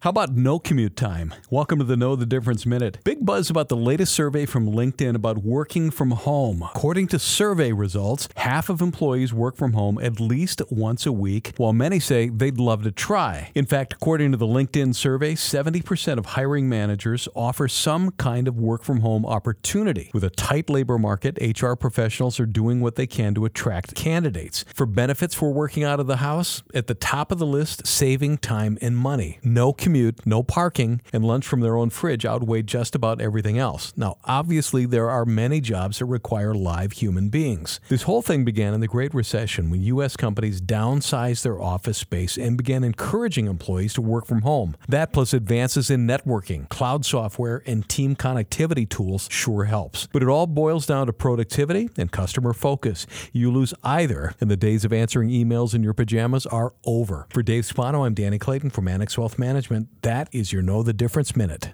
How about no commute time? Welcome to the Know the Difference Minute. Big buzz about the latest survey from LinkedIn about working from home. According to survey results, half of employees work from home at least once a week, while many say they'd love to try. In fact, according to the LinkedIn survey, 70% of hiring managers offer some kind of work from home opportunity. With a tight labor market, HR professionals are doing what they can to attract candidates. For benefits for working out of the house, at the top of the list, saving time and money. No commute, no parking, and lunch from their own fridge outweigh just about everything else. Now, obviously, there are many jobs that require live human beings. This whole thing began in the Great Recession when U.S. companies downsized their office space and began encouraging employees to work from home. That plus advances in networking, cloud software, and team connectivity tools sure helps. But it all boils down to productivity and customer focus. You lose either, and the days of answering emails in your pajamas are over. For Dave Spano, I'm Danny Clayton from Annex Wealth Management. That is your Know the Difference Minute.